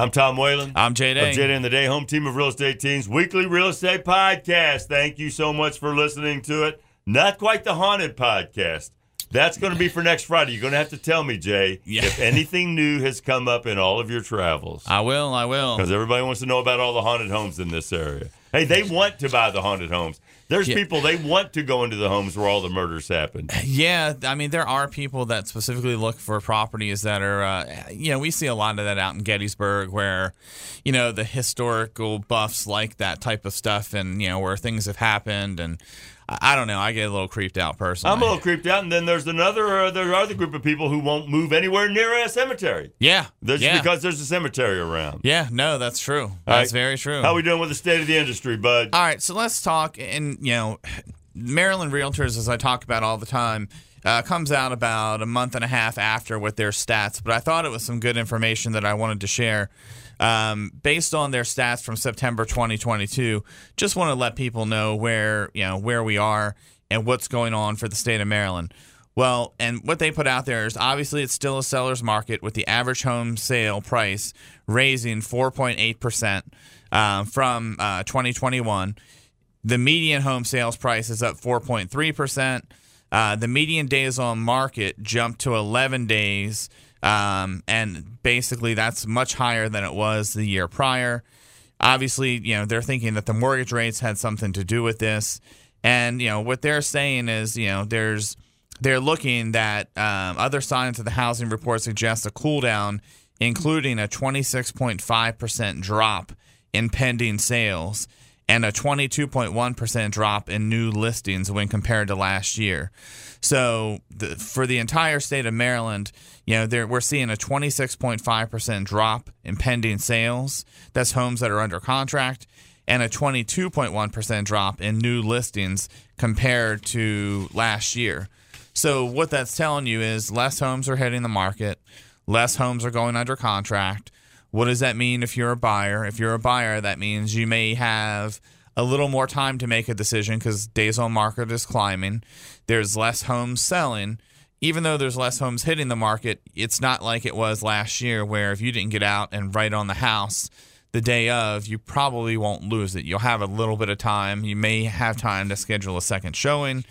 I'm Tom Whalen. I'm Jay Day. Jay Day and the Day Home Team of Real Estate Teams Weekly Real Estate Podcast. Thank you so much for listening to it. Not quite the haunted podcast. That's going to be for next Friday. You're going to have to tell me, Jay, Yeah. if anything new has come up in all of your travels. I will. I will. Because everybody wants to know about all the haunted homes in this area. Hey, they want to buy the haunted homes. There's Yeah. people, they want to go into the homes where all the murders happened. Yeah, I mean, there are people that specifically look for properties that are, uh, you know, we see a lot of that out in Gettysburg where, you know, the historical buffs like that type of stuff and, you know, where things have happened. And I, don't know, I get a little creeped out personally. I'm a little creeped out. And then there's another, uh, there are the group of people who won't move anywhere near a cemetery. yeah. That's yeah. because there's a cemetery around. yeah, no, that's true. All That's right. very true. How we doing with the state of the industry, bud? All right, so let's talk. And you know, Maryland Realtors, as I talk about all the time, uh, comes out about a month and a half after with their stats. But I thought it was some good information that I wanted to share. Um, based on their stats from September 2022, just want to let people know where you know where we are and what's going on for the state of Maryland. Well, and what they put out there is obviously it's still a seller's market with the average home sale price raising 4.8% um, from uh, 2021. The median home sales price is up 4.3%. Uh, the median days on market jumped to 11 days. Um, and basically, that's much higher than it was the year prior. Obviously, you know, they're thinking that the mortgage rates had something to do with this. And, you know, what they're saying is, you know, there's, they're looking that um, other signs of the housing report suggest a cool down, including a 26.5% drop in pending sales and a 22.1% drop in new listings when compared to last year. So the, for the entire state of Maryland, you know, there, we're seeing a 26.5% drop in pending sales. That's homes that are under contract, and a 22.1% drop in new listings compared to last year. So what that's telling you is less homes are hitting the market, less homes are going under contract. What does that mean if you're a buyer? If you're a buyer, that means you may have a little more time to make a decision because days on market is climbing. There's less homes selling. Even though there's less homes hitting the market, it's not like it was last year where if you didn't get out and write on the house the day of, you probably won't lose it. You'll have a little bit of time. You may have time to schedule a second showing.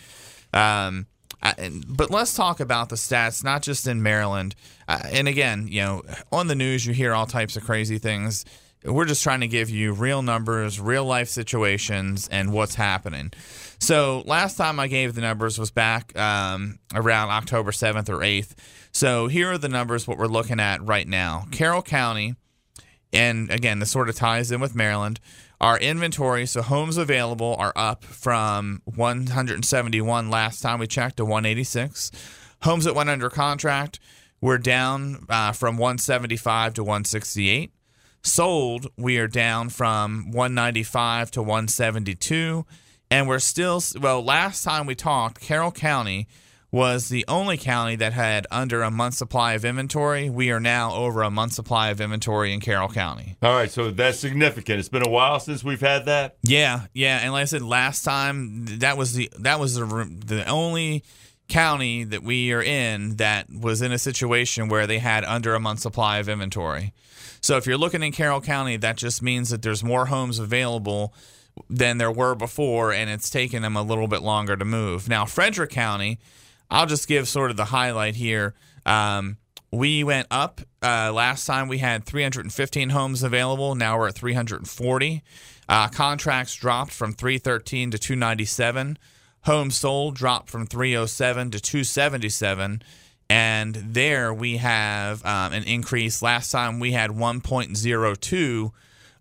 Um, But let's talk about the stats, not just in Maryland. Uh, and again, you know, on the news, you hear all types of crazy things. We're just trying to give you real numbers, real life situations, and what's happening. So last time I gave the numbers was back um, around October 7th or 8th. So here are the numbers, what we're looking at right now. Carroll County, and again, this sort of ties in with Maryland. Our inventory, so homes available, are up from 171 last time we checked to 186. Homes that went under contract were down uh, from 175 to 168. Sold, we are down from 195 to 172. And we're still, well, last time we talked, Carroll County was the only county that had under a month supply of inventory. We are now over a month supply of inventory in Carroll County. All right, so that's significant. It's been a while since we've had that. Yeah, yeah, and like I said last time, that was the that was the the only county that we are in that was in a situation where they had under a month supply of inventory. So if you're looking in Carroll County, that just means that there's more homes available than there were before, and it's taken them a little bit longer to move. Now Frederick County, I'll just give sort of the highlight here. Um, we went up uh, last time. We had 315 homes available. Now we're at 340. Uh, contracts dropped from 313 to 297. Homes sold dropped from 307 to 277. And there we have um, an increase. Last time we had 1.02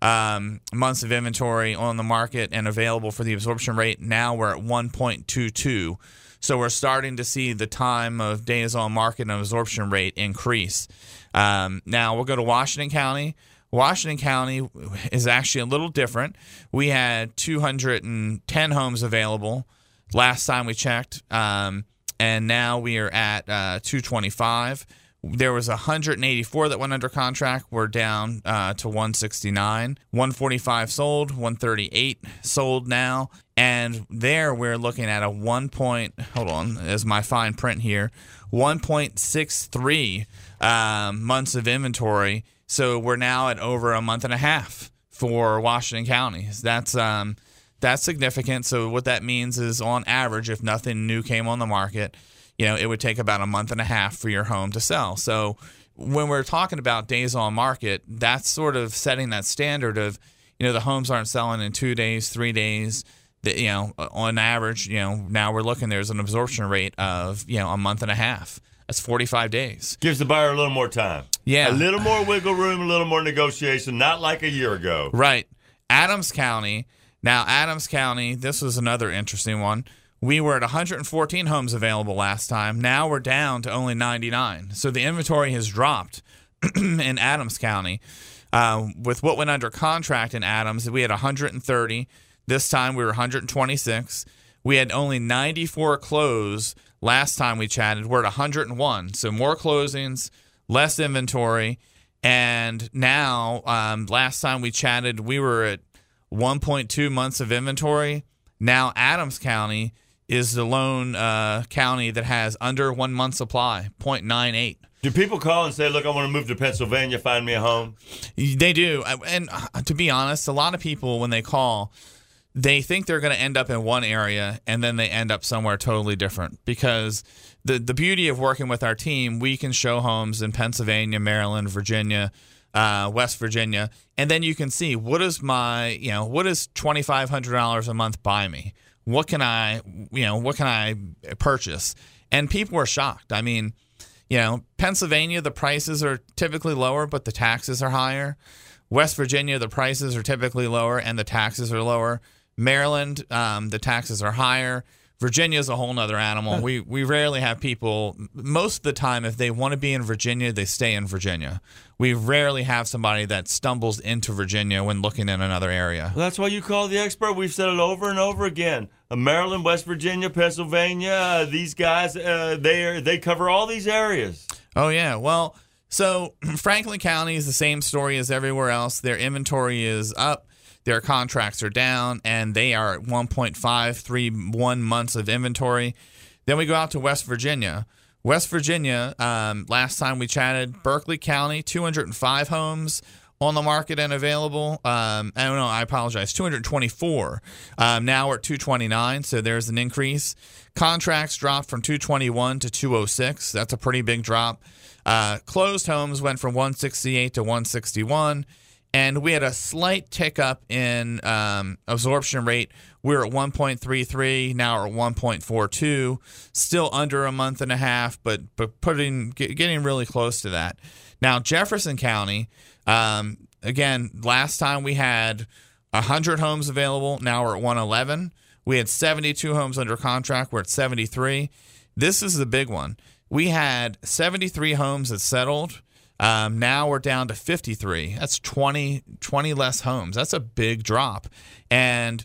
um, months of inventory on the market and available for the absorption rate. Now we're at 1.22. So we're starting to see the time of days on market and absorption rate increase. Um, now we'll go to Washington County. Washington County is actually a little different. We had 210 homes available last time we checked, um, and now we are at uh, 225. There was 184 that went under contract. We're down uh, to 169. 145 sold. 138 sold now. And there we're looking at a one point. Hold on, is my fine print here. 1.63 um, months of inventory So we're now at over a month and a half for Washington County. That's um, that's significant. So what that means is, on average, if nothing new came on the market, you know, it would take about a month and a half for your home to sell. So when we're talking about days on market, that's sort of setting that standard of, you know, the homes aren't selling in two days, three days. That you know, on average, you know, now we're looking there's an absorption rate of you know a month and a half. That's 45 days. Gives the buyer a little more time. Yeah. A little more wiggle room, a little more negotiation, not like a year ago. Right. Adams County. Now, Adams County, this was another interesting one. We were at 114 homes available last time. Now we're down to only 99. So the inventory has dropped in Adams County. Uh, with what went under contract in Adams, we had 130. This time we were 126. We had only 94 close last time we chatted. We're at 101. So more closings, less inventory. And now, um, last time we chatted, we were at 1.2 months of inventory. Now, Adams County is the lone uh, county that has under one month supply, 0.98. Do people call and say, "Look, I want to move to Pennsylvania, find me a home"? They do, and uh, to be honest, a lot of people when they call, they think they're going to end up in one area and then they end up somewhere totally different because the the beauty of working with our team, we can show homes in Pennsylvania, Maryland, Virginia, uh, West Virginia, and then you can see what is my you know what is twenty five hundred dollars a month buy me. What can I you know what can I purchase? And people were shocked. I mean, you know, Pennsylvania the prices are typically lower, but the taxes are higher. West Virginia the prices are typically lower and the taxes are lower. Maryland, um, the taxes are higher. Virginia is a whole other animal. we we rarely have people. Most of the time, if they want to be in Virginia, they stay in Virginia. We rarely have somebody that stumbles into Virginia when looking in another area. Well, that's why you call the expert. We've said it over and over again. Uh, Maryland, West Virginia, Pennsylvania. Uh, these guys, uh, they are, they cover all these areas. Oh yeah. Well, so Franklin County is the same story as everywhere else. Their inventory is up. Their contracts are down, and they are at 1.531 months of inventory. Then we go out to West Virginia. West Virginia, um, last time we chatted, Berkeley County, 205 homes on the market and available. Um, I don't know. I apologize. 224. Um, now we're at 229, so there's an increase. Contracts dropped from 221 to 206. That's a pretty big drop. Uh, closed homes went from 168 to 161 and we had a slight tick up in um, absorption rate. We are at 1.33, now we're at 1.42, still under a month and a half, but but putting getting really close to that. Now Jefferson County, um, again, last time we had 100 homes available, now we're at 111. We had 72 homes under contract, we're at 73. This is the big one. We had 73 homes that settled um, now we're down to 53. That's 20, 20 less homes. That's a big drop. And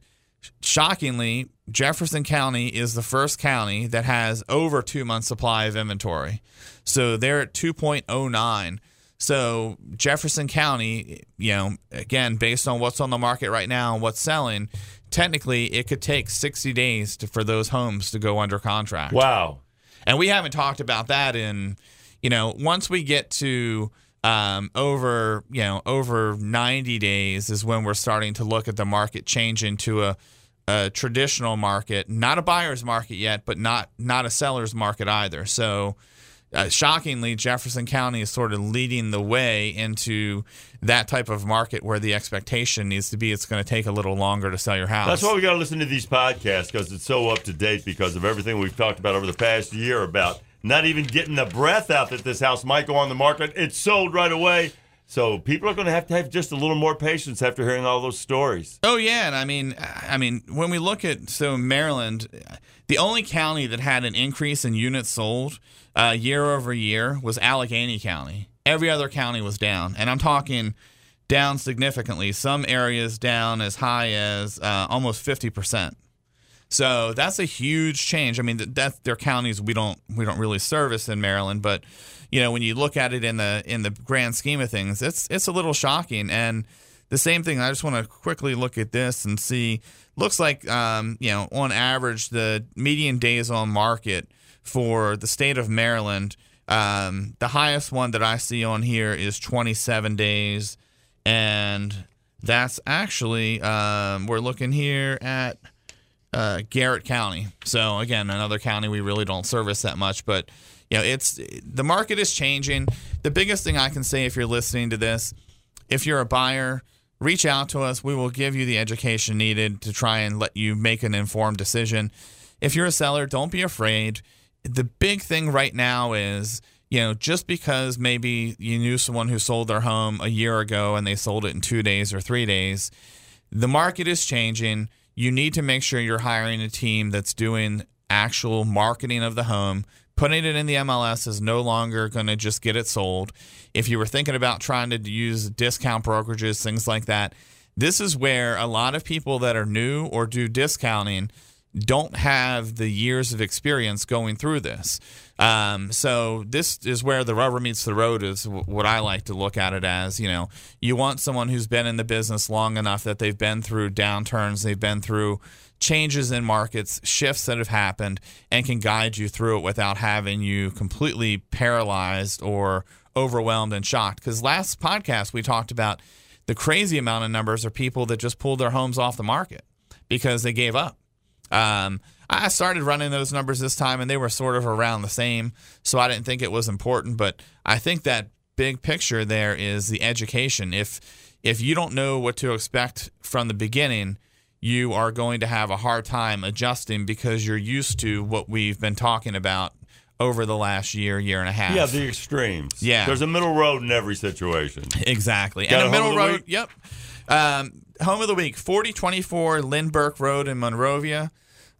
shockingly, Jefferson County is the first county that has over two months supply of inventory. So they're at 2.09. So Jefferson County, you know, again, based on what's on the market right now and what's selling, technically it could take 60 days to, for those homes to go under contract. Wow. And we haven't talked about that in – you know, once we get to um, over, you know, over 90 days is when we're starting to look at the market change into a, a traditional market, not a buyer's market yet, but not not a seller's market either. So, uh, shockingly, Jefferson County is sort of leading the way into that type of market where the expectation needs to be it's going to take a little longer to sell your house. That's why we got to listen to these podcasts because it's so up to date because of everything we've talked about over the past year about not even getting the breath out that this house might go on the market. It's sold right away. So people are going to have to have just a little more patience after hearing all those stories. Oh yeah, and I mean, I mean, when we look at so Maryland, the only county that had an increase in units sold uh, year over year was Allegany County. Every other county was down, and I'm talking down significantly. Some areas down as high as uh, almost fifty percent. So that's a huge change. I mean, that they're counties we don't we don't really service in Maryland, but you know when you look at it in the in the grand scheme of things, it's it's a little shocking. And the same thing. I just want to quickly look at this and see. Looks like um, you know on average the median days on market for the state of Maryland Um, the highest one that I see on here is 27 days, and that's actually um, we're looking here at uh, Garrett County. So again, another county we really don't service that much, but you know, it's the market is changing. The biggest thing I can say if you're listening to this, if you're a buyer, reach out to us. We will give you the education needed to try and let you make an informed decision. If you're a seller, don't be afraid. The big thing right now is, you know, just because maybe you knew someone who sold their home a year ago and they sold it in two days or three days, the market is changing. You need to make sure you're hiring a team that's doing actual marketing of the home. Putting it in the MLS is no longer going to just get it sold. If you were thinking about trying to use discount brokerages, things like that, this is where a lot of people that are new or do discounting don't have the years of experience going through this. Um, so this is where the rubber meets the road is what I like to look at it as. You know, you want someone who's been in the business long enough that they've been through downturns, they've been through changes in markets, shifts that have happened, and can guide you through it without having you completely paralyzed or overwhelmed and shocked. Because last podcast we talked about the crazy amount of numbers of people that just pulled their homes off the market because they gave up. Um, I started running those numbers this time, and they were sort of around the same, so I didn't think it was important. But I think that big picture there is the education. If if you don't know what to expect from the beginning, you are going to have a hard time adjusting because you're used to what we've been talking about over the last year, year and a half. Yeah, the extremes. Yeah. There's a middle road in every situation. Exactly. Got and a middle home of the road, week? yep. Um, home of the week, 4024 Lindbergh Road in Monrovia,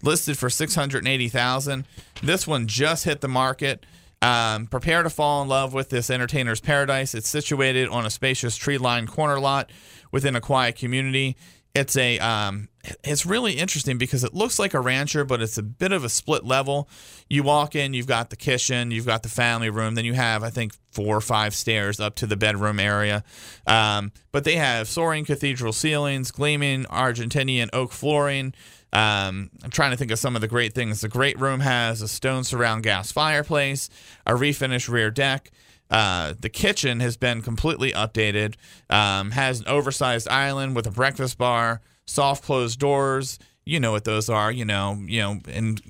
listed for 680000 This one just hit the market. Um, prepare to fall in love with this entertainer's paradise. It's situated on a spacious tree-lined corner lot within a quiet community. It's a um, it's really interesting because it looks like a rancher, but it's a bit of a split level. You walk in, you've got the kitchen, you've got the family room, then you have I think four or five stairs up to the bedroom area. Um, but they have soaring cathedral ceilings, gleaming Argentinian oak flooring. Um, I'm trying to think of some of the great things. The great room has a stone surround gas fireplace, a refinished rear deck. Uh, the kitchen has been completely updated. Um, has an oversized island with a breakfast bar, soft closed doors. You know what those are. You know, you know, and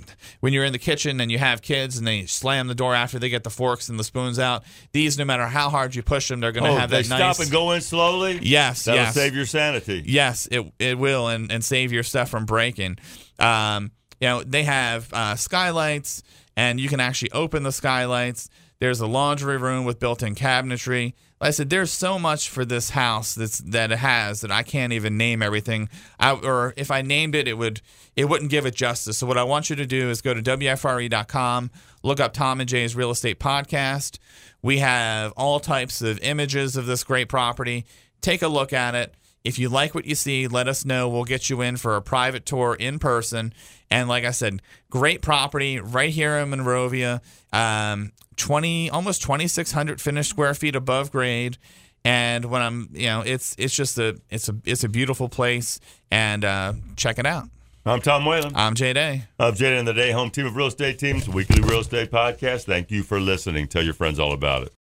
when you're in the kitchen and you have kids and they slam the door after they get the forks and the spoons out, these, no matter how hard you push them, they're going to Oh, have they that stop nice. and go in slowly? Yes, That'll yes. save your sanity. Yes, it it will, and and save your stuff from breaking. Um, you know, they have uh, skylights, and you can actually open the skylights. There's a laundry room with built-in cabinetry. Like I said, there's so much for this house that's that it has that I can't even name everything. I, or if I named it, it would it wouldn't give it justice. So what I want you to do is go to wfre.com, look up Tom and Jay's Real Estate Podcast. We have all types of images of this great property. Take a look at it. If you like what you see, let us know. We'll get you in for a private tour in person. And like I said, great property right here in Monrovia. Um, 20, almost 2,600 finished square feet above grade. And when I'm, you know, it's it's just a it's a it's a beautiful place. And uh, check it out. I'm Tom Whalen I'm Jay Day. of Jay Day and the Day Home Team of Real Estate Teams, weekly real estate podcast. Thank you for listening. Tell your friends all about it.